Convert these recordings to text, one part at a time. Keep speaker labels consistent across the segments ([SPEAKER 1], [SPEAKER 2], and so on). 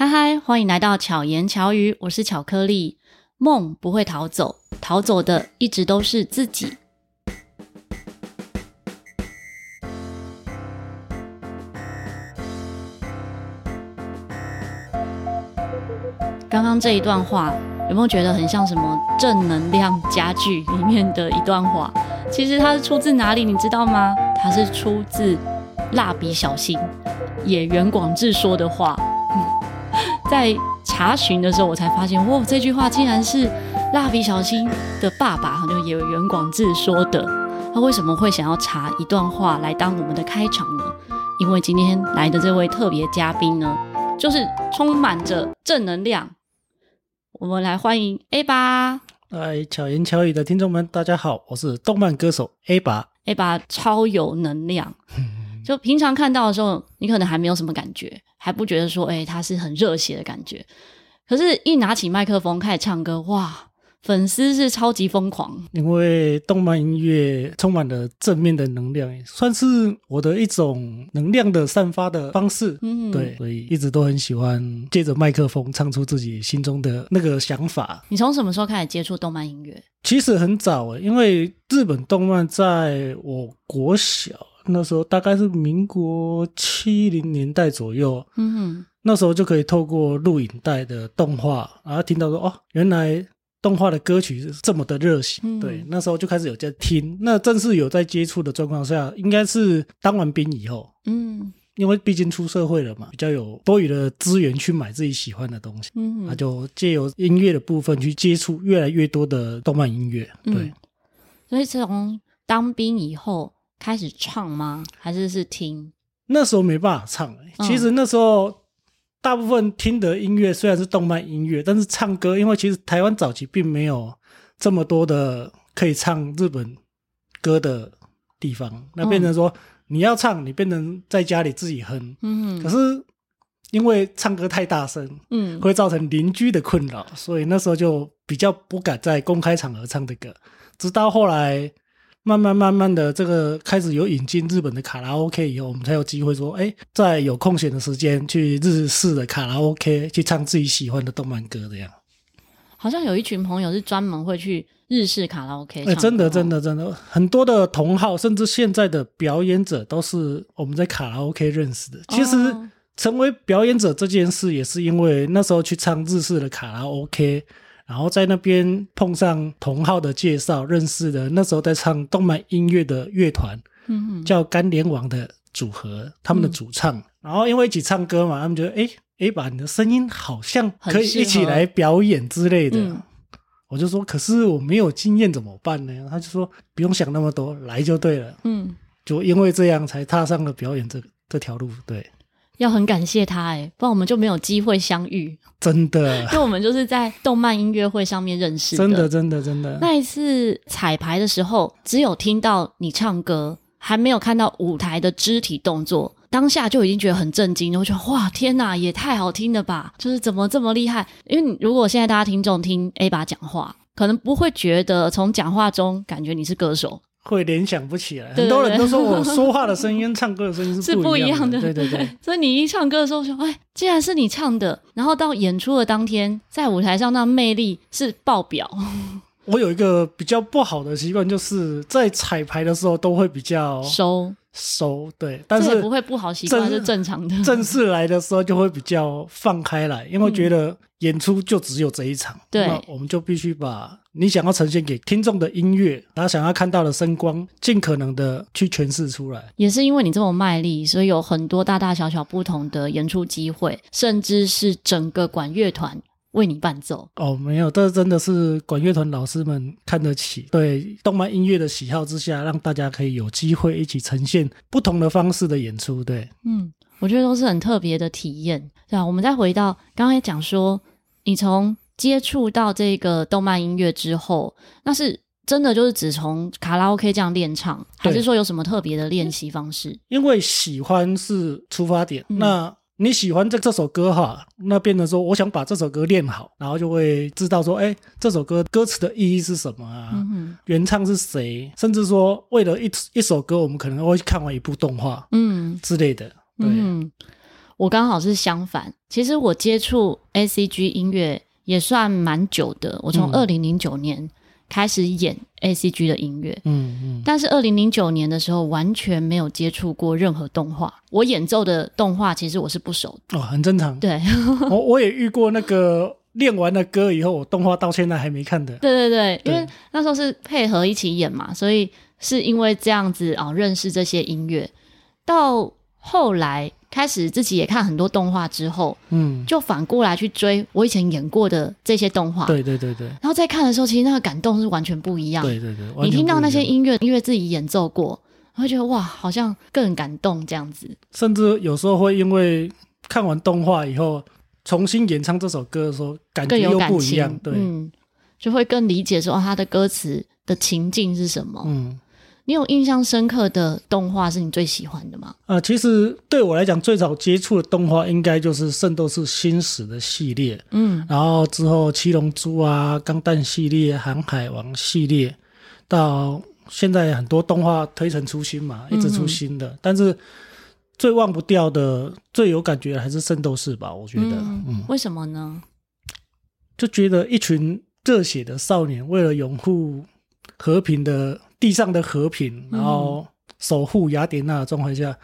[SPEAKER 1] 嗨嗨，欢迎来到巧言巧语，我是巧克力。梦不会逃走，逃走的一直都是自己。刚刚这一段话，有没有觉得很像什么正能量家具里面的一段话？其实它是出自哪里，你知道吗？它是出自蜡笔小新野原广志说的话。在查询的时候，我才发现，哇，这句话竟然是蜡笔小新的爸爸，就野原广志说的。他为什么会想要查一段话来当我们的开场呢？因为今天来的这位特别嘉宾呢，就是充满着正能量。我们来欢迎 A 爸。
[SPEAKER 2] 嗨，巧言巧语的听众们，大家好，我是动漫歌手 A 爸。
[SPEAKER 1] A 爸超有能量。就平常看到的时候，你可能还没有什么感觉，还不觉得说，哎、欸，他是很热血的感觉。可是，一拿起麦克风开始唱歌，哇，粉丝是超级疯狂。
[SPEAKER 2] 因为动漫音乐充满了正面的能量，算是我的一种能量的散发的方式。嗯，对，所以一直都很喜欢借着麦克风唱出自己心中的那个想法。
[SPEAKER 1] 你从什么时候开始接触动漫音乐？
[SPEAKER 2] 其实很早诶，因为日本动漫在我国小。那时候大概是民国七零年代左右，嗯哼，那时候就可以透过录影带的动画，然后听到说哦，原来动画的歌曲是这么的热血，嗯、对，那时候就开始有在听。那正是有在接触的状况下，应该是当完兵以后，嗯，因为毕竟出社会了嘛，比较有多余的资源去买自己喜欢的东西，嗯哼，那就借由音乐的部分去接触越来越多的动漫音乐，对。嗯、
[SPEAKER 1] 所以从当兵以后。开始唱吗？还是是听？
[SPEAKER 2] 那时候没办法唱、欸。其实那时候大部分听的音乐虽然是动漫音乐，但是唱歌，因为其实台湾早期并没有这么多的可以唱日本歌的地方。那变成说你要唱，你变成在家里自己哼。嗯。可是因为唱歌太大声，嗯，会造成邻居的困扰，所以那时候就比较不敢在公开场合唱的歌。直到后来。慢慢慢慢的，这个开始有引进日本的卡拉 OK 以后，我们才有机会说，哎，在有空闲的时间去日式的卡拉 OK 去唱自己喜欢的动漫歌这样。
[SPEAKER 1] 好像有一群朋友是专门会去日式卡拉 OK。
[SPEAKER 2] 哎，真的真的真的，很多的同好，甚至现在的表演者都是我们在卡拉 OK 认识的。其实成为表演者这件事，也是因为那时候去唱日式的卡拉 OK。然后在那边碰上同号的介绍，认识的那时候在唱动漫音乐的乐团，嗯哼，叫干联王的组合，他们的主唱。嗯、然后因为一起唱歌嘛，他们觉得哎哎，把你的声音好像可以一起来表演之类的。嗯、我就说，可是我没有经验怎么办呢？他就说不用想那么多，来就对了。嗯，就因为这样才踏上了表演这这条路。对。
[SPEAKER 1] 要很感谢他哎，不然我们就没有机会相遇。
[SPEAKER 2] 真的，
[SPEAKER 1] 就我们就是在动漫音乐会上面认识的。
[SPEAKER 2] 真的，真的，真的。
[SPEAKER 1] 那一次彩排的时候，只有听到你唱歌，还没有看到舞台的肢体动作，当下就已经觉得很震惊，我觉得哇，天哪，也太好听了吧！就是怎么这么厉害？因为如果现在大家听众听 A 把讲话，可能不会觉得从讲话中感觉你是歌手。
[SPEAKER 2] 会联想不起来，对对对，很多人都说我 说话的声音、唱歌的声音是不一样的。样的对对对，
[SPEAKER 1] 所以你一唱歌的时候说，哎，既然是你唱的，然后到演出的当天，在舞台上那魅力是爆表。
[SPEAKER 2] 我有一个比较不好的习惯，就是在彩排的时候都会比较
[SPEAKER 1] 收
[SPEAKER 2] 收，对，但是
[SPEAKER 1] 不会不好习惯是正常的。
[SPEAKER 2] 正式来的时候就会比较放开来，因为觉得演出就只有这一场，对、嗯，我们就必须把你想要呈现给听众的音乐，他想要看到的声光，尽可能的去诠释出来。
[SPEAKER 1] 也是因为你这么卖力，所以有很多大大小小不同的演出机会，甚至是整个管乐团为你伴奏。
[SPEAKER 2] 哦，没有，这真的是管乐团老师们看得起，对动漫音乐的喜好之下，让大家可以有机会一起呈现不同的方式的演出。对，
[SPEAKER 1] 嗯，我觉得都是很特别的体验。对啊，我们再回到刚才讲说，你从。接触到这个动漫音乐之后，那是真的就是只从卡拉 OK 这样练唱，对还是说有什么特别的练习方式？
[SPEAKER 2] 因为喜欢是出发点，嗯、那你喜欢这这首歌哈，那变成说我想把这首歌练好，然后就会知道说，哎，这首歌歌词的意义是什么啊？原唱是谁？甚至说为了一一首歌，我们可能会看完一部动画，嗯之类的。对。嗯
[SPEAKER 1] 我刚好是相反。其实我接触 ACG 音乐也算蛮久的，我从二零零九年开始演 ACG 的音乐。
[SPEAKER 2] 嗯嗯。
[SPEAKER 1] 但是二零零九年的时候，完全没有接触过任何动画。我演奏的动画，其实我是不熟的。
[SPEAKER 2] 哦，很正常。
[SPEAKER 1] 对，
[SPEAKER 2] 我我也遇过那个练完了歌以后，我动画到现在还没看的。
[SPEAKER 1] 对对对，因为那时候是配合一起演嘛，所以是因为这样子啊、哦，认识这些音乐。到后来开始自己也看很多动画之后，嗯，就反过来去追我以前演过的这些动画，
[SPEAKER 2] 对对对对。
[SPEAKER 1] 然后再看的时候，其实那个感动是完全不一样。
[SPEAKER 2] 对对对，
[SPEAKER 1] 你听到那些音乐，音乐自己演奏过，会觉得哇，好像更感动这样子。
[SPEAKER 2] 甚至有时候会因为看完动画以后，重新演唱这首歌的时候，感觉又不一样。对，
[SPEAKER 1] 嗯，就会更理解说他的歌词的情境是什么。嗯。你有印象深刻的动画是你最喜欢的吗？
[SPEAKER 2] 啊、呃，其实对我来讲，最早接触的动画应该就是《圣斗士星矢》的系列，嗯，然后之后《七龙珠》啊，《钢弹》系列、《航海王》系列，到现在很多动画推陈出新嘛，一直出新的。嗯、但是最忘不掉的、最有感觉的还是《圣斗士》吧？我觉得，嗯，嗯，
[SPEAKER 1] 为什么呢？
[SPEAKER 2] 就觉得一群热血的少年为了拥护和平的。地上的和平，然后守护雅典娜的状况下，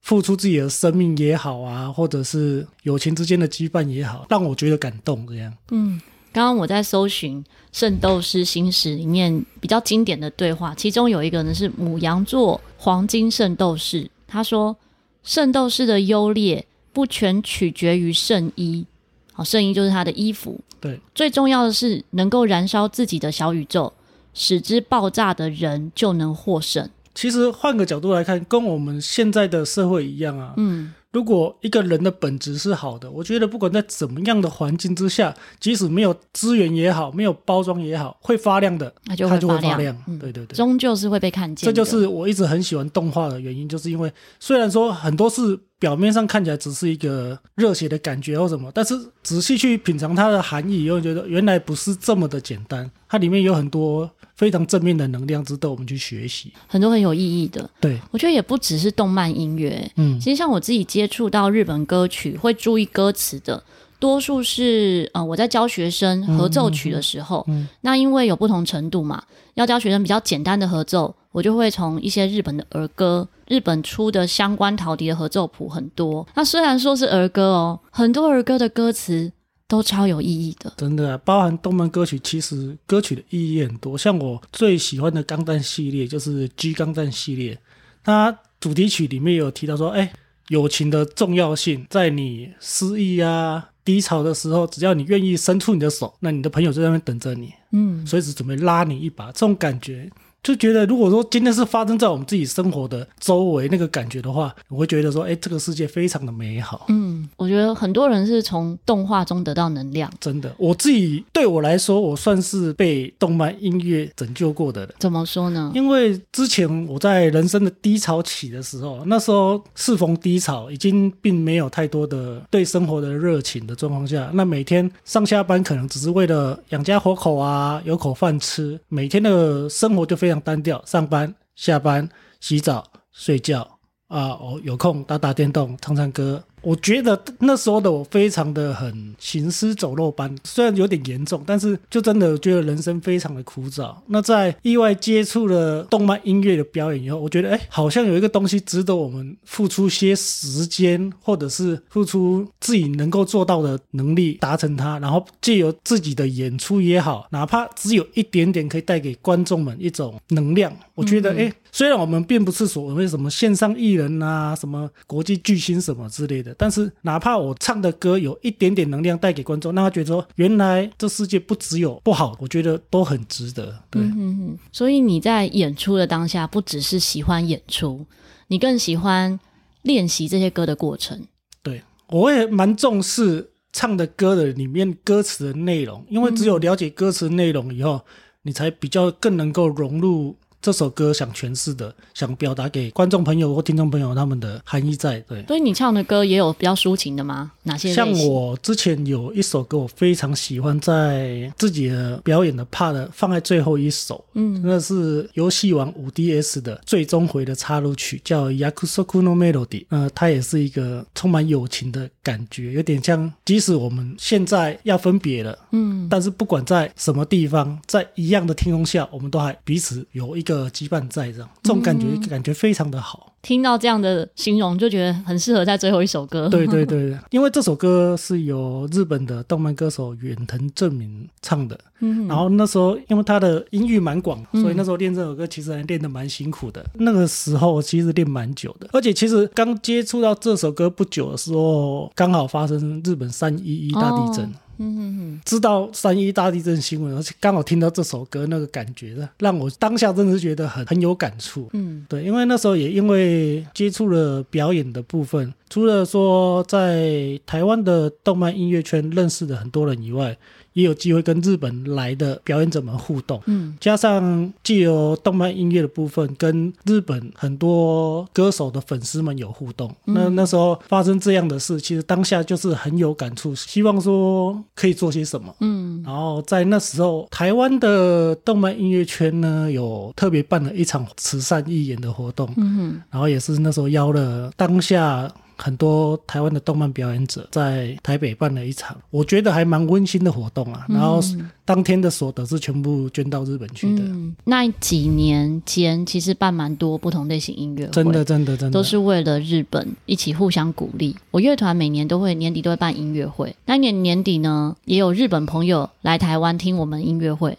[SPEAKER 2] 付出自己的生命也好啊，或者是友情之间的羁绊也好，让我觉得感动。这样，
[SPEAKER 1] 嗯，刚刚我在搜寻《圣斗士星矢》里面比较经典的对话，其中有一个呢是母羊座黄金圣斗士，他说：“圣斗士的优劣不全取决于圣衣，好，圣衣就是他的衣服，
[SPEAKER 2] 对，
[SPEAKER 1] 最重要的是能够燃烧自己的小宇宙。”使之爆炸的人就能获胜。
[SPEAKER 2] 其实换个角度来看，跟我们现在的社会一样啊。嗯。如果一个人的本质是好的，我觉得不管在怎么样的环境之下，即使没有资源也好，没有包装也好，会发亮的，它就会发亮。发亮嗯、对对对，
[SPEAKER 1] 终究是会被看见。
[SPEAKER 2] 这就是我一直很喜欢动画的原因，就是因为虽然说很多是表面上看起来只是一个热血的感觉或什么，但是仔细去品尝它的含义，又觉得原来不是这么的简单。它里面有很多非常正面的能量，值得我们去学习。
[SPEAKER 1] 很多很有意义的。
[SPEAKER 2] 对，
[SPEAKER 1] 我觉得也不只是动漫音乐。嗯，其实像我自己接触到日本歌曲，会注意歌词的，多数是呃我在教学生合奏曲的时候，嗯嗯嗯、那因为有不同程度嘛，要教学生比较简单的合奏，我就会从一些日本的儿歌，日本出的相关陶笛的合奏谱很多。那虽然说是儿歌哦，很多儿歌的歌词。都超有意义的，
[SPEAKER 2] 真的啊，包含动漫歌曲，其实歌曲的意义很多。像我最喜欢的钢弹系列，就是 G 钢弹系列，它主题曲里面有提到说，哎，友情的重要性，在你失意啊、低潮的时候，只要你愿意伸出你的手，那你的朋友就在那边等着你，嗯，随时准备拉你一把，这种感觉。就觉得，如果说今天是发生在我们自己生活的周围那个感觉的话，我会觉得说，哎，这个世界非常的美好。
[SPEAKER 1] 嗯，我觉得很多人是从动画中得到能量。
[SPEAKER 2] 真的，我自己对我来说，我算是被动漫音乐拯救过的人。
[SPEAKER 1] 怎么说呢？
[SPEAKER 2] 因为之前我在人生的低潮期的时候，那时候适逢低潮，已经并没有太多的对生活的热情的状况下，那每天上下班可能只是为了养家活口啊，有口饭吃，每天的生活就非常。单调，上班、下班、洗澡、睡觉啊，哦，有空打打电动、唱唱歌。我觉得那时候的我非常的很行尸走肉般，虽然有点严重，但是就真的觉得人生非常的枯燥。那在意外接触了动漫音乐的表演以后，我觉得哎，好像有一个东西值得我们付出些时间，或者是付出自己能够做到的能力达成它，然后借由自己的演出也好，哪怕只有一点点可以带给观众们一种能量，我觉得哎。虽然我们并不是所谓什么线上艺人啊，什么国际巨星什么之类的，但是哪怕我唱的歌有一点点能量带给观众，让他觉得说原来这世界不只有不好，我觉得都很值得。对，嗯哼
[SPEAKER 1] 哼。所以你在演出的当下，不只是喜欢演出，你更喜欢练习这些歌的过程。
[SPEAKER 2] 对，我也蛮重视唱的歌的里面歌词的内容，因为只有了解歌词内容以后，你才比较更能够融入。这首歌想诠释的、想表达给观众朋友或听众朋友他们的含义在。对，
[SPEAKER 1] 所以你唱的歌也有比较抒情的吗？哪些？
[SPEAKER 2] 像我之前有一首歌，我非常喜欢，在自己的表演的 part 放在最后一首。嗯，那是游戏王五 DS 的最终回的插入曲，叫《Yakusoku no Melody》。呃，它也是一个充满友情的感觉，有点像即使我们现在要分别了，嗯，但是不管在什么地方，在一样的天空下，我们都还彼此有一个羁绊在，这样这种感觉、嗯、感觉非常的好。
[SPEAKER 1] 听到这样的形容，就觉得很适合在最后一首歌。
[SPEAKER 2] 对对对，因为这首歌是由日本的动漫歌手远藤正明唱的。嗯，然后那时候因为他的音域蛮广，所以那时候练这首歌其实还练得蛮辛苦的。嗯、那个时候其实练蛮久的，而且其实刚接触到这首歌不久的时候，刚好发生日本三一一大地震。哦嗯嗯嗯，知道三一大地震新闻，而且刚好听到这首歌，那个感觉的，让我当下真的是觉得很很有感触。嗯，对，因为那时候也因为接触了表演的部分，除了说在台湾的动漫音乐圈认识的很多人以外。也有机会跟日本来的表演者们互动，嗯，加上既有动漫音乐的部分，跟日本很多歌手的粉丝们有互动。嗯、那那时候发生这样的事，其实当下就是很有感触，希望说可以做些什么，嗯。然后在那时候，台湾的动漫音乐圈呢，有特别办了一场慈善义演的活动，嗯，然后也是那时候邀了当下。很多台湾的动漫表演者在台北办了一场，我觉得还蛮温馨的活动啊。然后当天的所得是全部捐到日本去的。
[SPEAKER 1] 嗯、那几年间，其实办蛮多不同类型音乐会，
[SPEAKER 2] 真的真的真的
[SPEAKER 1] 都是为了日本一起互相鼓励。我乐团每年都会年底都会办音乐会，那年年底呢，也有日本朋友来台湾听我们音乐会，然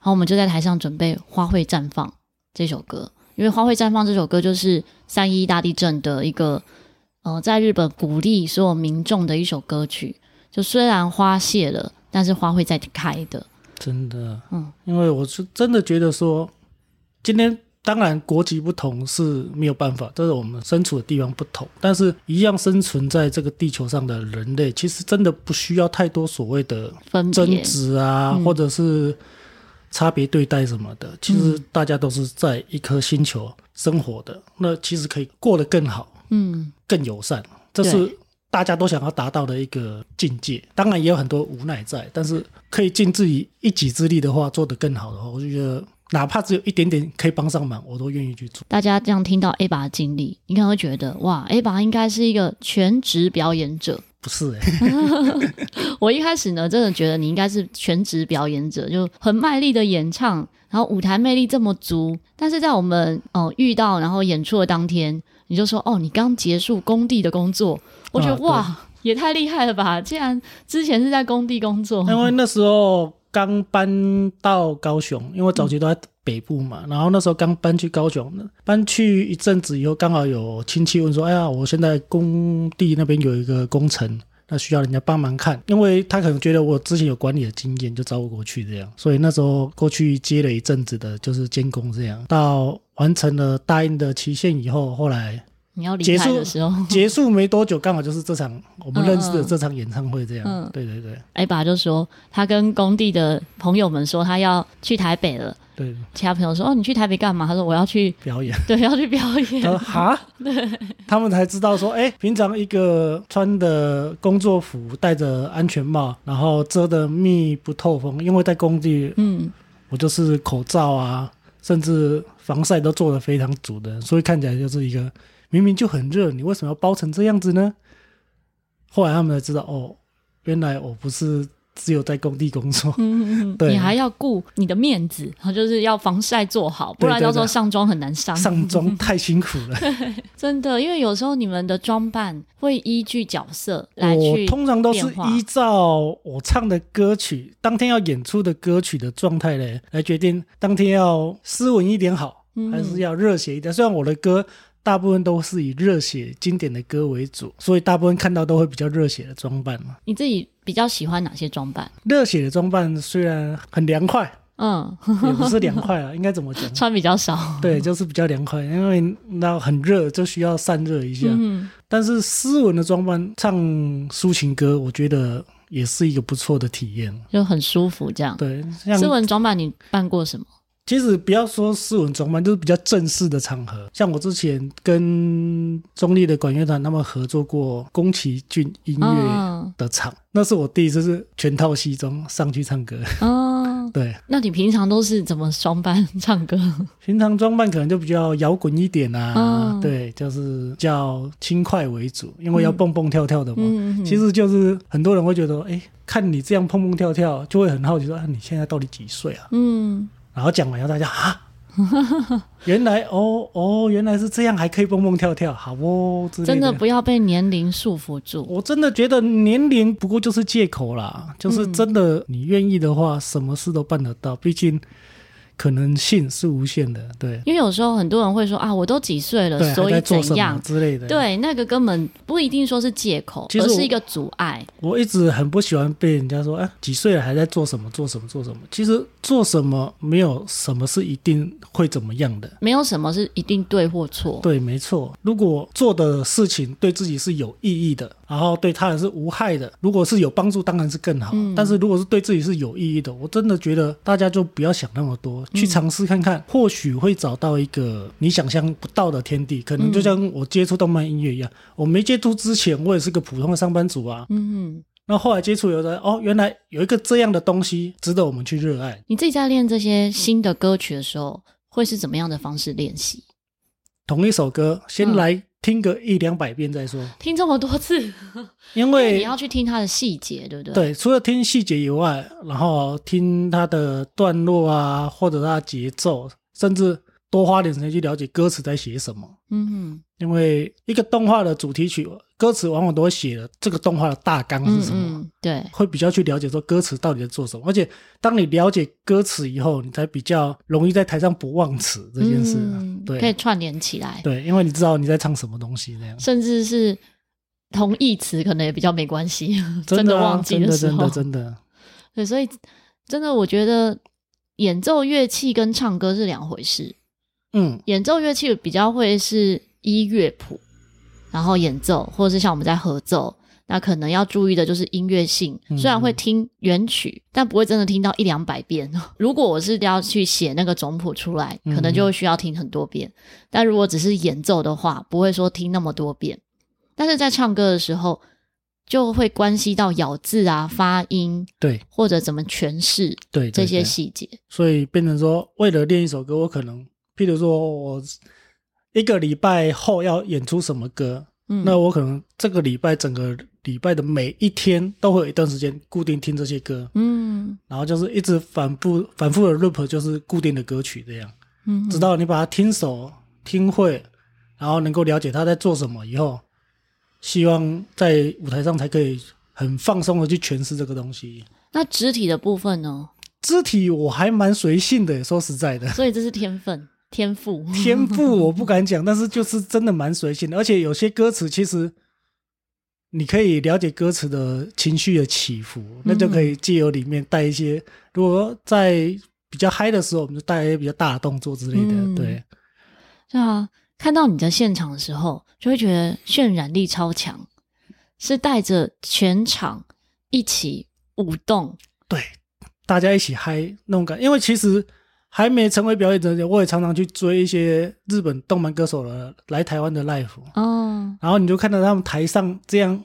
[SPEAKER 1] 后我们就在台上准备《花卉绽放》这首歌，因为《花卉绽放》这首歌就是三一大地震的一个。呃，在日本鼓励所有民众的一首歌曲，就虽然花谢了，但是花会再开的。
[SPEAKER 2] 真的，嗯，因为我是真的觉得说，今天当然国籍不同是没有办法，这是我们身处的地方不同，但是一样生存在这个地球上的人类，其实真的不需要太多所谓的争执啊，嗯、或者是差别对待什么的。其实大家都是在一颗星球生活的，那其实可以过得更好。嗯，更友善，这是大家都想要达到的一个境界。当然也有很多无奈在，但是可以尽自己一己之力的话，做得更好的话，我就觉得哪怕只有一点点可以帮上忙，我都愿意去做。
[SPEAKER 1] 大家这样听到 A 爸的经历，应该会觉得哇，A 爸应该是一个全职表演者。
[SPEAKER 2] 不是哎、欸，
[SPEAKER 1] 我一开始呢，真的觉得你应该是全职表演者，就很卖力的演唱，然后舞台魅力这么足。但是在我们哦、呃、遇到然后演出的当天。你就说哦，你刚结束工地的工作，我觉得、啊、哇，也太厉害了吧！竟然之前是在工地工作，
[SPEAKER 2] 因为那时候刚搬到高雄，因为早期都在北部嘛，嗯、然后那时候刚搬去高雄，搬去一阵子以后，刚好有亲戚问说：“哎呀，我现在工地那边有一个工程。”那需要人家帮忙看，因为他可能觉得我之前有管理的经验，就找我过去这样。所以那时候过去接了一阵子的，就是监工这样。到完成了答应的期限以后，后来
[SPEAKER 1] 你要离开的时候，
[SPEAKER 2] 结束没多久，刚好就是这场我们认识的这场演唱会这样。嗯，对对对。
[SPEAKER 1] 艾爸就说他跟工地的朋友们说他要去台北了。
[SPEAKER 2] 对，
[SPEAKER 1] 其他朋友说：“哦，你去台北干嘛？”他说：“我要去
[SPEAKER 2] 表演。”
[SPEAKER 1] 对，要去表演。
[SPEAKER 2] 他说：“哈，对。”他们才知道说：“哎，平常一个穿的工作服，戴着安全帽，然后遮的密不透风，因为在工地，嗯，我就是口罩啊，甚至防晒都做的非常足的，所以看起来就是一个明明就很热，你为什么要包成这样子呢？”后来他们才知道：“哦，原来我不是。”只有在工地工作，嗯嗯，对，
[SPEAKER 1] 你还要顾你的面子，然后就是要防晒做好，不然到时候上妆很难上。
[SPEAKER 2] 上妆太辛苦了，
[SPEAKER 1] 真的，因为有时候你们的装扮会依据角色来去，
[SPEAKER 2] 我通常都是依照我唱的歌曲，当天要演出的歌曲的状态嘞，来决定当天要斯文一点好，还是要热血一点。虽然我的歌。大部分都是以热血经典的歌为主，所以大部分看到都会比较热血的装扮嘛。
[SPEAKER 1] 你自己比较喜欢哪些装扮？
[SPEAKER 2] 热血的装扮虽然很凉快，嗯，也不是凉快啊，应该怎么讲？
[SPEAKER 1] 穿比较少，
[SPEAKER 2] 对，就是比较凉快，因为那很热就需要散热一下。嗯，但是斯文的装扮唱抒情歌，我觉得也是一个不错的体验，
[SPEAKER 1] 就很舒服这样。
[SPEAKER 2] 对，
[SPEAKER 1] 斯文装扮你扮过什么？
[SPEAKER 2] 其实不要说斯文装扮，就是比较正式的场合。像我之前跟中立的管乐团他们合作过宫崎骏音乐的场，哦，那是我第一次是全套西装上去唱歌。哦，对。
[SPEAKER 1] 那你平常都是怎么装扮唱歌？
[SPEAKER 2] 平常装扮可能就比较摇滚一点啊，哦，对，就是较轻快为主，因为要蹦蹦跳跳的嘛。嗯，其实就是很多人会觉得，哎，看你这样蹦蹦跳跳，就会很好奇说，啊，你现在到底几岁啊？嗯。然后讲完以后，大家啊，原来哦哦，原来是这样，还可以蹦蹦跳跳，好哦，
[SPEAKER 1] 真的不要被年龄束缚住。
[SPEAKER 2] 我真的觉得年龄不过就是借口啦，就是真的，你愿意的话，什么事都办得到，毕竟。可能性是无限的，对。
[SPEAKER 1] 因为有时候很多人会说啊，我都几岁了，所以怎样
[SPEAKER 2] 之类的。
[SPEAKER 1] 对，那个根本不一定说是借口，而是一个阻碍。
[SPEAKER 2] 我一直很不喜欢被人家说，哎，几岁了还在做什么？做什么？做什么？其实做什么没有什么是一定会怎么样的，
[SPEAKER 1] 没有什么是一定对或错。
[SPEAKER 2] 对，没错。如果做的事情对自己是有意义的。然后对他人是无害的，如果是有帮助，当然是更好。嗯。但是如果是对自己是有意义的，我真的觉得大家就不要想那么多，去尝试看看，或许会找到一个你想象不到的天地。可能就像我接触动漫音乐一样，我没接触之前，我也是个普通的上班族啊。嗯。那后来接触有的哦，原来有一个这样的东西值得我们去热爱。
[SPEAKER 1] 你自己在练这些新的歌曲的时候，会是怎么样的方式练习？
[SPEAKER 2] 同一首歌，先来。嗯听个一两百遍再说，
[SPEAKER 1] 听这么多次，
[SPEAKER 2] 因为，因为
[SPEAKER 1] 你要去听它的细节，对不对？
[SPEAKER 2] 对，除了听细节以外，然后听它的段落啊，或者它的节奏，甚至。多花点时间去了解歌词在写什么。嗯哼，因为一个动画的主题曲，歌词往往都会写了这个动画的大纲是什么。嗯嗯，对，会比较去了解说歌词到底在做什么。而且当你了解歌词以后，你才比较容易在台上不忘词这件事。嗯，对，
[SPEAKER 1] 可以串联起来。
[SPEAKER 2] 对，因为你知道你在唱什么东西那样。
[SPEAKER 1] 甚至是同义词可能也比较没关系。真的忘记的时候，
[SPEAKER 2] 真的真的真的。
[SPEAKER 1] 对，所以真的我觉得演奏乐器跟唱歌是两回事。嗯，演奏乐器比较会是依乐谱，然后演奏，或者是像我们在合奏，那可能要注意的就是音乐性。虽然会听原曲，但不会真的听到一两百遍。如果我是要去写那个总谱出来，可能就会需要听很多遍。但如果只是演奏的话，不会说听那么多遍。但是在唱歌的时候，就会关系到咬字啊、发音，对，或者怎么诠释，对这些细节。
[SPEAKER 2] 所以变成说，为了练一首歌，我可能。譬如说，我一个礼拜后要演出什么歌，嗯，那我可能这个礼拜整个礼拜的每一天都会有一段时间固定听这些歌，嗯，然后就是一直反复反复的 loop，就是固定的歌曲这样，嗯，直到你把它听熟、听会，然后能够了解他在做什么以后，希望在舞台上才可以很放松的去诠释这个东西。
[SPEAKER 1] 那肢体的部分呢？
[SPEAKER 2] 肢体我还蛮随性的，说实在的，
[SPEAKER 1] 所以这是天分。天赋，
[SPEAKER 2] 天赋 我不敢讲，但是就是真的蛮随性的，而且有些歌词其实你可以了解歌词的情绪的起伏，那就可以借由里面带一些，如果在比较嗨的时候，我们就带一些比较大的动作之类的，嗯、对。
[SPEAKER 1] 是啊，看到你在现场的时候，就会觉得渲染力超强，是带着全场一起舞动，
[SPEAKER 2] 对，大家一起嗨那种感，因为其实。还没成为表演者前，我也常常去追一些日本动漫歌手的来台湾的 live 哦，然后你就看到他们台上这样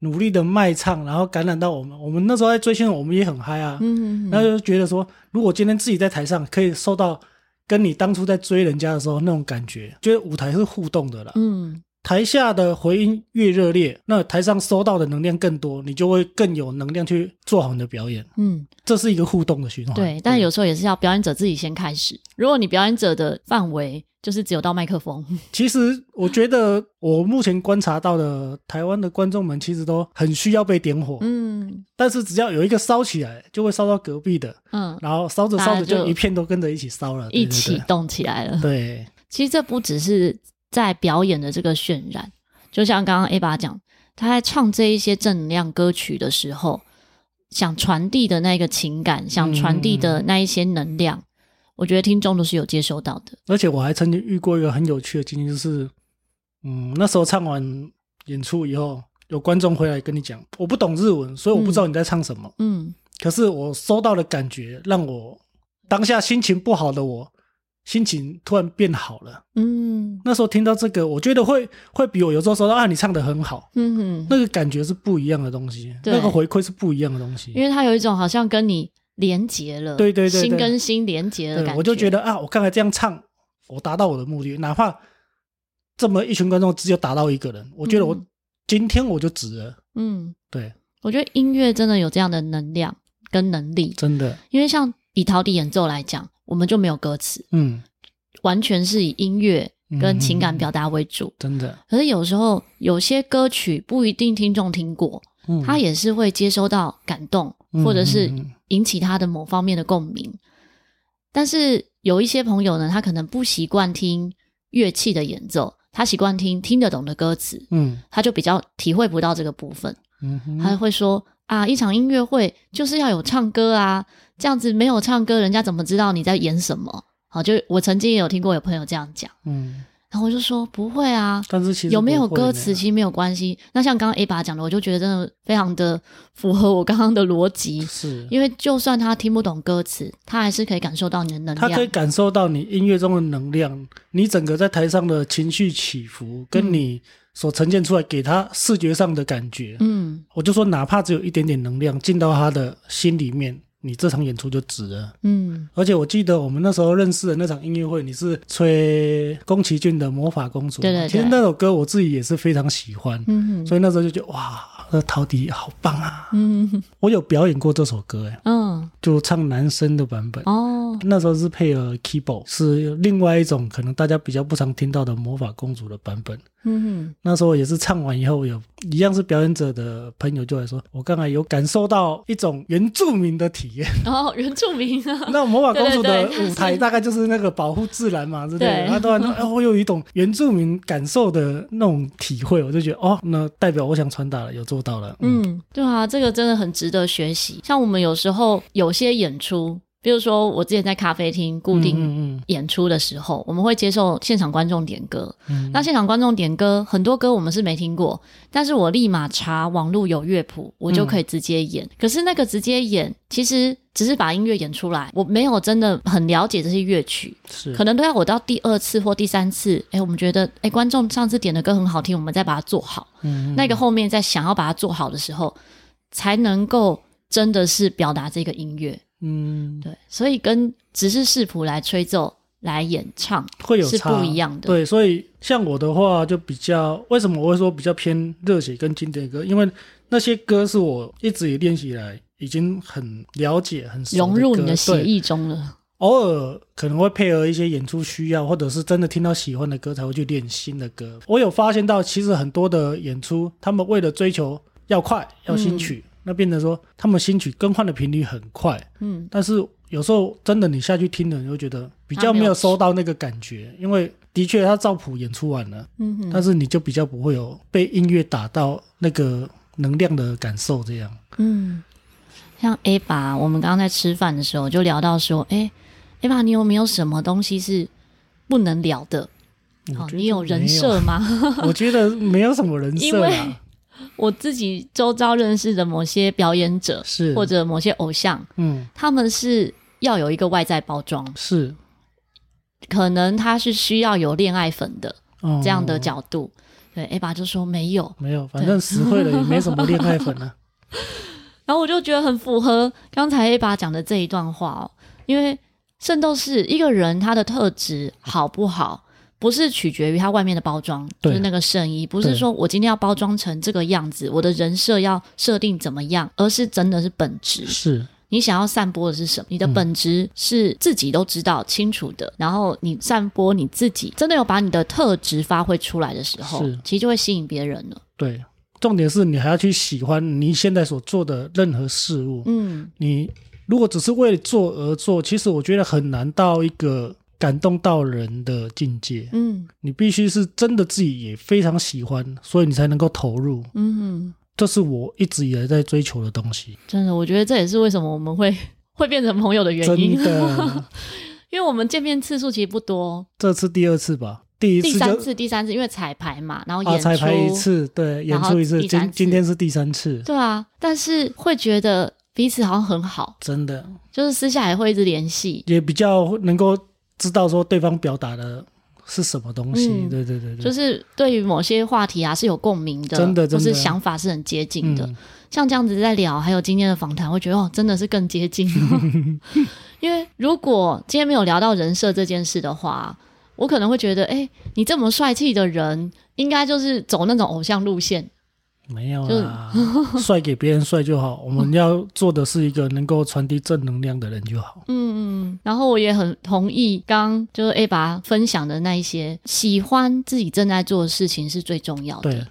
[SPEAKER 2] 努力的卖唱，然后感染到我们。我们那时候在追星，我们也很嗨啊。嗯，然后就觉得说，如果今天自己在台上可以受到跟你当初在追人家的时候那种感觉，觉得舞台是互动的了。嗯。台下的回音越热烈，那台上收到的能量更多，你就会更有能量去做好你的表演。嗯，这是一个互动的循环。
[SPEAKER 1] 对，但有时候也是要表演者自己先开始。如果你表演者的范围就是只有到麦克风，
[SPEAKER 2] 其实我觉得我目前观察到的台湾的观众们其实都很需要被点火。嗯，但是只要有一个烧起来，就会烧到隔壁的。嗯，然后烧着烧着就一片都跟着一起烧了，
[SPEAKER 1] 一起动起来了。
[SPEAKER 2] 对，
[SPEAKER 1] 其实这不只是。在表演的这个渲染，就像刚刚 A 爸讲，他在唱这一些正能量歌曲的时候，想传递的那个情感，想传递的那一些能量，嗯，我觉得听众都是有接收到的。
[SPEAKER 2] 而且我还曾经遇过一个很有趣的经历，就是，嗯，那时候唱完演出以后，有观众回来跟你讲，我不懂日文，所以我不知道你在唱什么。嗯，可是我收到的感觉让我当下心情不好的我，心情突然变好了。
[SPEAKER 1] 嗯，
[SPEAKER 2] 那时候听到这个，我觉得会会比我有时候说到啊，你唱的很好，
[SPEAKER 1] 嗯哼，
[SPEAKER 2] 那个感觉是不一样的东西，那个回馈是不一样的东西，
[SPEAKER 1] 因为它有一种好像跟你连结了，
[SPEAKER 2] 对对对，
[SPEAKER 1] 心跟心连结的感觉。
[SPEAKER 2] 我就觉得啊，我刚才这样唱，我达到我的目的，哪怕这么一群观众只有达到一个人，我觉得我今天我就值了。
[SPEAKER 1] 嗯，
[SPEAKER 2] 对。
[SPEAKER 1] 我觉得音乐真的有这样的能量跟能力，
[SPEAKER 2] 真的。
[SPEAKER 1] 因为像以陶笛演奏来讲，我们就没有歌词，
[SPEAKER 2] 嗯，
[SPEAKER 1] 完全是以音乐跟情感表达为主，
[SPEAKER 2] 真的。
[SPEAKER 1] 可是有时候有些歌曲不一定听众听过，嗯，他也是会接收到感动，或者是引起他的某方面的共鸣。但是有一些朋友呢，他可能不习惯听乐器的演奏，他习惯听听得懂的歌词，嗯，他就比较体会不到这个部分。嗯，他会说啊，一场音乐会就是要有唱歌啊，这样子没有唱歌，人家怎么知道你在演什么？好，就我曾经也有听过有朋友这样讲，嗯。然后我就说不会啊，
[SPEAKER 2] 但是其实
[SPEAKER 1] 有没有歌词其实没有关系。那像刚刚 A 爸讲的，我就觉得真的非常的符合我刚刚的逻辑。
[SPEAKER 2] 是，
[SPEAKER 1] 因为就算他听不懂歌词，他还是可以感受到你的能量。
[SPEAKER 2] 他可以感受到你音乐中的能量，你整个在台上的情绪起伏，跟你所呈现出来给他视觉上的感觉。嗯，我就说，哪怕只有一点点能量进到他的心里面。你这场演出就值了，嗯，而且我记得我们那时候认识的那场音乐会，你是吹宫崎骏的《魔法公主》，
[SPEAKER 1] 对对对，
[SPEAKER 2] 其实那首歌我自己也是非常喜欢，嗯，所以那时候就觉得哇，那陶笛好棒啊，嗯哼，我有表演过这首歌，哎，嗯，就唱男生的版本，哦，那时候是配了 keyboard，是另外一种可能大家比较不常听到的魔法公主的版本。嗯哼，那时候也是唱完以后，有一样是表演者的朋友就来说，我刚才有感受到一种原住民的体验。
[SPEAKER 1] 哦，原住民啊！
[SPEAKER 2] 那魔法公主的舞台大概就是那个保护自然嘛，对不对？他突然说，哎，我有一种原住民感受的那种体会，我就觉得，哦，那代表我想传达了，有做到了。
[SPEAKER 1] 嗯，嗯对啊，这个真的很值得学习。像我们有时候有些演出。比如说，我之前在咖啡厅固定演出的时候，嗯嗯嗯，我们会接受现场观众点歌。嗯、那现场观众点歌，很多歌我们是没听过，但是我立马查网络有乐谱，我就可以直接演。嗯、可是那个直接演，其实只是把音乐演出来，我没有真的很了解这些乐曲，是可能都要我到第二次或第三次，哎，我们觉得，哎，观众上次点的歌很好听，我们再把它做好。嗯，嗯，那个后面在想要把它做好的时候，才能够真的是表达这个音乐。嗯，对，所以跟只是视谱来吹奏来演唱
[SPEAKER 2] 会有
[SPEAKER 1] 是不一样的。
[SPEAKER 2] 对，所以像我的话就比较，为什么我会说比较偏热血跟经典歌？因为那些歌是我一直以练习来已经很了解、很
[SPEAKER 1] 融入你的血液中了。
[SPEAKER 2] 偶尔可能会配合一些演出需要，或者是真的听到喜欢的歌才会去练新的歌。我有发现到，其实很多的演出，他们为了追求要快、要新曲。嗯那变得说，他们新曲更换的频率很快，嗯，但是有时候真的你下去听了，你会觉得比较没有收到那个感觉，因为的确他照谱演出完了，嗯哼，但是你就比较不会有被音乐打到那个能量的感受，这样，嗯，
[SPEAKER 1] 像 A 爸，我们刚刚在吃饭的时候就聊到说，哎、欸，A 爸，你有没有什么东西是不能聊的？好，你有人设吗？
[SPEAKER 2] 我觉得没有什么人设啊。
[SPEAKER 1] 我自己周遭认识的某些表演者，是或者某些偶像，嗯，他们是要有一个外在包装，
[SPEAKER 2] 是
[SPEAKER 1] 可能他是需要有恋爱粉的、哦、这样的角度。对，A 爸就说没有，
[SPEAKER 2] 没有，反正实惠了也没什么恋爱粉啊。
[SPEAKER 1] 然后我就觉得很符合刚才 A 爸讲的这一段话哦，因为圣斗士一个人他的特质好不好？不是取决于它外面的包装，就是那个圣衣，不是说我今天要包装成这个样子，我的人设要设定怎么样，而是真的是本质。
[SPEAKER 2] 是
[SPEAKER 1] 你想要散播的是什么？你的本质是自己都知道清楚的，嗯、然后你散播你自己真的有把你的特质发挥出来的时候，其实就会吸引别人了。
[SPEAKER 2] 对，重点是你还要去喜欢你现在所做的任何事物。嗯，你如果只是为做而做，其实我觉得很难到一个。感动到人的境界，嗯，你必须是真的自己也非常喜欢，所以你才能够投入，嗯哼，这是我一直以来在追求的东西。
[SPEAKER 1] 真的，我觉得这也是为什么我们会 会变成朋友的原因。
[SPEAKER 2] 真的，
[SPEAKER 1] 因为我们见面次数其实不多，
[SPEAKER 2] 这次第二次吧，第一次、
[SPEAKER 1] 第三次、第三次，因为彩排嘛，然后演出、
[SPEAKER 2] 啊、彩排一次，对，演出一次，今今天是第三次，
[SPEAKER 1] 对啊，但是会觉得彼此好像很好，
[SPEAKER 2] 真的，
[SPEAKER 1] 就是私下也会一直联系，
[SPEAKER 2] 也比较能够知道说对方表达的是什么东西。嗯、对对对对，
[SPEAKER 1] 就是对于某些话题啊是有共鸣的，
[SPEAKER 2] 真的，真的，
[SPEAKER 1] 就是想法是很接近的。
[SPEAKER 2] 嗯、
[SPEAKER 1] 像这样子在聊，还有今天的访谈，我觉得哦，真的是更接近。因为如果今天没有聊到人设这件事的话，我可能会觉得，哎，你这么帅气的人，应该就是走那种偶像路线。
[SPEAKER 2] 没有啦，帅给别人帅就好。我们要做的是一个能够传递正能量的人就好。
[SPEAKER 1] 嗯嗯，然后我也很同意刚刚就是 A 爸分享的那一些，喜欢自己正在做的事情是最重要的。
[SPEAKER 2] 对，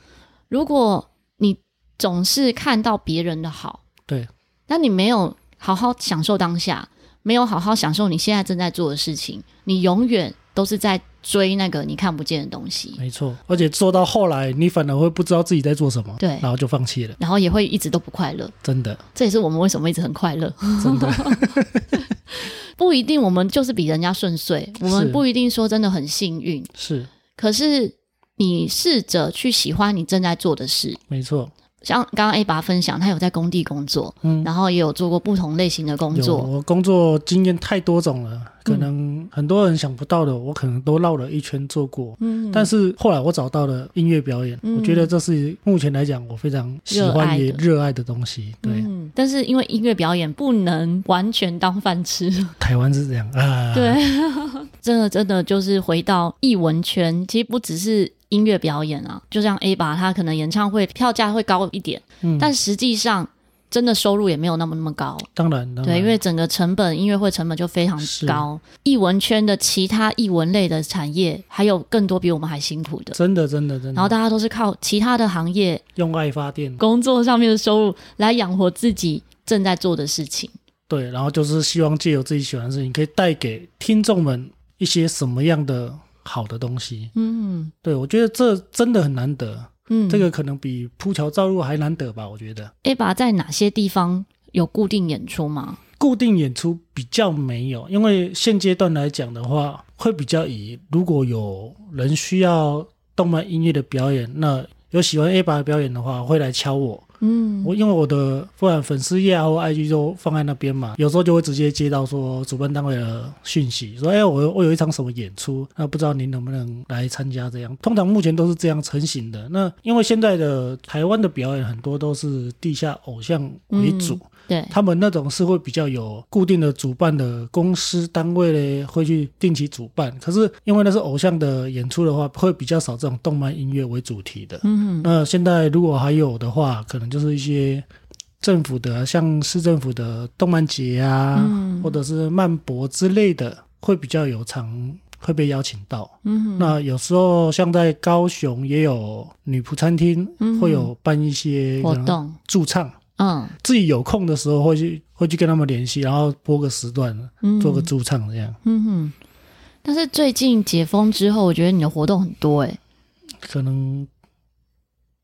[SPEAKER 1] 如果你总是看到别人的好，
[SPEAKER 2] 对，
[SPEAKER 1] 那你没有好好享受当下，没有好好享受你现在正在做的事情，你永远都是在。追那个你看不见的东西，
[SPEAKER 2] 没错，而且做到后来，你反而会不知道自己在做什么，
[SPEAKER 1] 对，
[SPEAKER 2] 然后就放弃了，
[SPEAKER 1] 然后也会一直都不快乐，
[SPEAKER 2] 真的，
[SPEAKER 1] 这也是我们为什么一直很快乐，
[SPEAKER 2] 真的，
[SPEAKER 1] 不一定我们就是比人家顺遂，我们不一定说真的很幸运，
[SPEAKER 2] 是，
[SPEAKER 1] 可是你试着去喜欢你正在做的事，
[SPEAKER 2] 没错。
[SPEAKER 1] 像刚刚 A 爸分享，他有在工地工作，嗯，然后也有做过不同类型的工作。
[SPEAKER 2] 我工作经验太多种了，可能很多人想不到的，嗯、我可能都绕了一圈做过。嗯，但是后来我找到了音乐表演，嗯、我觉得这是目前来讲我非常喜欢也热爱的东西。对、嗯，
[SPEAKER 1] 但是因为音乐表演不能完全当饭吃，
[SPEAKER 2] 台湾是这样啊。
[SPEAKER 1] 对，真的真的就是回到艺文圈，其实不只是。音乐表演啊，就像 A 吧，他可能演唱会票价会高一点，嗯，但实际上真的收入也没有那么那么高。
[SPEAKER 2] 当然，当然
[SPEAKER 1] 对，因为整个成本，音乐会成本就非常高。艺文圈的其他艺文类的产业，还有更多比我们还辛苦的。
[SPEAKER 2] 真的，真的，真的。
[SPEAKER 1] 然后大家都是靠其他的行业
[SPEAKER 2] 用爱发电，
[SPEAKER 1] 工作上面的收入来养活自己正在做的事情。
[SPEAKER 2] 对，然后就是希望借由自己喜欢的事情，可以带给听众们一些什么样的。好的东西，嗯，对，我觉得这真的很难得，嗯，这个可能比铺桥造路还难得吧，我觉得。A
[SPEAKER 1] 爸在哪些地方有固定演出吗？
[SPEAKER 2] 固定演出比较没有，因为现阶段来讲的话，会比较以如果有人需要动漫音乐的表演，那有喜欢 A 爸的表演的话，会来敲我。嗯，我因为我的不管粉丝页啊或 IG 都放在那边嘛，有时候就会直接接到说主办单位的讯息，说哎，我我有一场什么演出，那不知道您能不能来参加？这样通常目前都是这样成型的。那因为现在的台湾的表演很多都是地下偶像为主。嗯
[SPEAKER 1] 对，
[SPEAKER 2] 他们那种是会比较有固定的主办的公司单位嘞，会去定期主办。可是因为那是偶像的演出的话，会比较少这种动漫音乐为主题的。嗯哼，那现在如果还有的话，可能就是一些政府的，像市政府的动漫节啊，嗯、或者是漫博之类的，会比较有常会被邀请到。嗯哼，那有时候像在高雄也有女仆餐厅，会有办一些活动驻唱。嗯，自己有空的时候会去会去跟他们联系，然后播个时段，做个驻唱这样。嗯哼。
[SPEAKER 1] 但是最近解封之后，我觉得你的活动很多哎。
[SPEAKER 2] 可能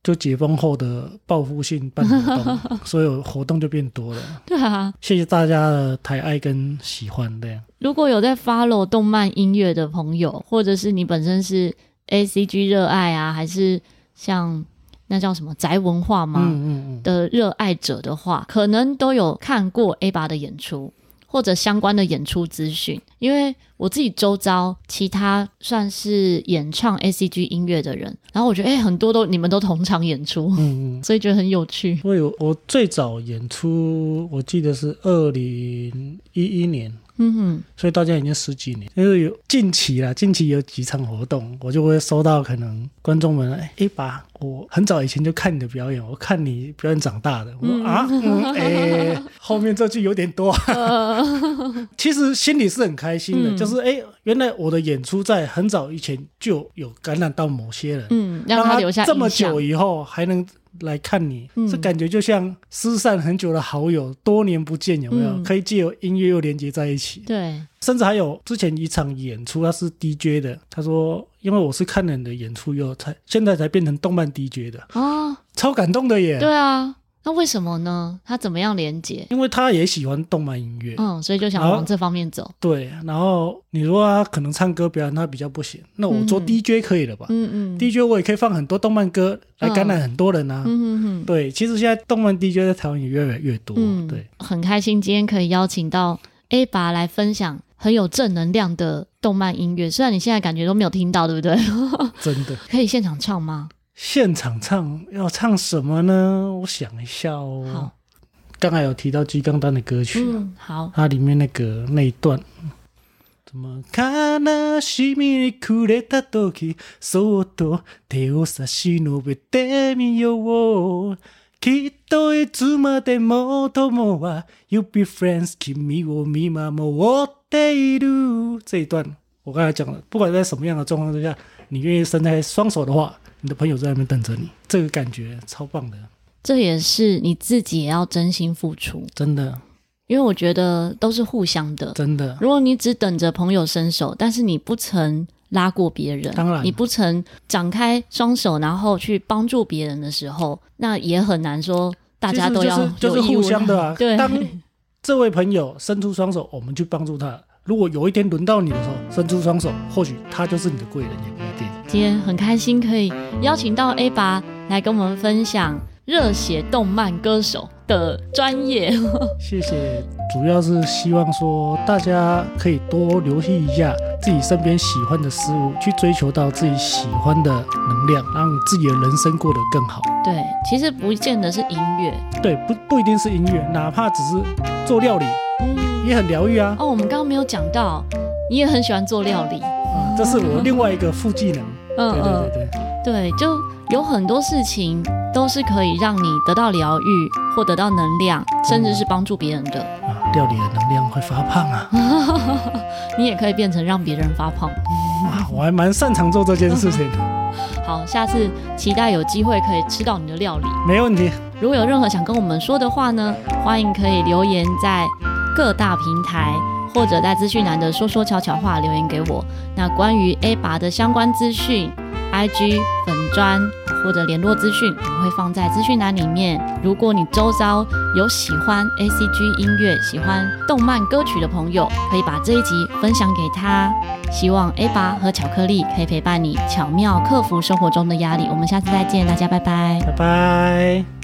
[SPEAKER 2] 就解封后的报复性办活动，所有活动就变多了。
[SPEAKER 1] 对啊，
[SPEAKER 2] 谢谢大家的抬爱跟喜欢这样。
[SPEAKER 1] 如果有在 follow 动漫音乐的朋友，或者是你本身是 ACG 热爱啊，还是像。那叫什么宅文化吗？嗯嗯嗯的热爱者的话，可能都有看过 A 八的演出或者相关的演出资讯。因为我自己周遭其他算是演唱 ACG 音乐的人，然后我觉得哎、欸，很多都你们都同场演出，嗯嗯，所以觉得很有趣。
[SPEAKER 2] 我有我最早演出，我记得是二零一一年。嗯哼，所以大家已经十几年，因为有近期啦，近期有几场活动，我就会收到可能观众们哎，欸把，我很早以前就看你的表演，我看你表演长大的，我说啊，嗯，哎、欸，后面这句有点多，其实心里是很开心的，嗯、就是哎、欸，原来我的演出在很早以前就有感染到某些人，嗯，让他留下这么久以后还能。来看你，这感觉就像失散很久的好友，多年不见，有没有？可以借由音乐又连接在一起。
[SPEAKER 1] 对，
[SPEAKER 2] 甚至还有之前一场演出，他是 DJ 的，他说，因为我是看了你的演出以后，才现在才变成动漫 DJ 的。哦，超感动的耶！
[SPEAKER 1] 对啊。那为什么呢？他怎么样连接？
[SPEAKER 2] 因为他也喜欢动漫音乐，
[SPEAKER 1] 嗯，所以就想往这方面走。
[SPEAKER 2] 对，然后你说他可能唱歌表演他比较不行，那我做 DJ 可以了吧？嗯嗯，DJ 我也可以放很多动漫歌来感染很多人啊。嗯嗯嗯，对，其实现在动漫 DJ 在台湾也越来越多。嗯，对，
[SPEAKER 1] 很开心今天可以邀请到 A 爸来分享很有正能量的动漫音乐。虽然你现在感觉都没有听到，对不对？
[SPEAKER 2] 真的
[SPEAKER 1] 可以现场唱吗？
[SPEAKER 2] 现场唱要唱什么呢？我想一下哦。好，刚才有提到金刚丹的歌曲，
[SPEAKER 1] 嗯，好，
[SPEAKER 2] 它里面那个那一段，怎么看那西米库雷达多基，索多提奥萨西诺贝德米尤沃，きっといつまでも友は You be friends，君を见守っている。这一段我刚才讲了，不管在什么样的状况之下，你愿意伸开双手的话。 你的朋友在那边等着你，这个感觉超棒的。
[SPEAKER 1] 这也是你自己也要真心付出，
[SPEAKER 2] 真的。
[SPEAKER 1] 因为我觉得都是互相的，
[SPEAKER 2] 真的。
[SPEAKER 1] 如果你只等着朋友伸手，但是你不曾拉过别人，
[SPEAKER 2] 当然
[SPEAKER 1] 你不曾展开双手，然后去帮助别人的时候，那也很难说大家都要
[SPEAKER 2] 就是、就是、互相的啊。
[SPEAKER 1] 对，
[SPEAKER 2] 当这位朋友伸出双手，我们去帮助他。如果有一天轮到你的时候，伸出双手，或许他就是你的贵人，也不一定。
[SPEAKER 1] 今天很开心可以邀请到 A 拔来跟我们分享热血动漫歌手的专业。
[SPEAKER 2] 谢谢，主要是希望说大家可以多留意一下自己身边喜欢的事物，去追求到自己喜欢的能量，让自己的人生过得更好。
[SPEAKER 1] 对，其实不见得是音乐，
[SPEAKER 2] 对，不不一定是音乐，哪怕只是做料理。嗯也很疗愈啊！
[SPEAKER 1] 哦，我们刚刚没有讲到，你也很喜欢做料理，
[SPEAKER 2] 嗯，这是我另外一个副技能。嗯，对对对对，
[SPEAKER 1] 对，就有很多事情都是可以让你得到疗愈，或得到能量，甚至是帮助别人的。
[SPEAKER 2] 啊，料理的能量会发胖啊！
[SPEAKER 1] 你也可以变成让别人发胖。
[SPEAKER 2] 哇，我还蛮擅长做这件事情的。
[SPEAKER 1] 好，下次期待有机会可以吃到你的料理。
[SPEAKER 2] 没问题。
[SPEAKER 1] 如果有任何想跟我们说的话呢，欢迎可以留言在。各大平台或者在资讯栏的说说悄悄话留言给我。那关于 A 拔的相关资讯、IG 粉砖或者联络资讯，我会放在资讯栏里面。如果你周遭有喜欢 ACG 音乐、喜欢动漫歌曲的朋友，可以把这一集分享给他。希望 A 拔和巧克力可以陪伴你，巧妙克服生活中的压力。我们下次再见，大家拜拜，
[SPEAKER 2] 拜拜。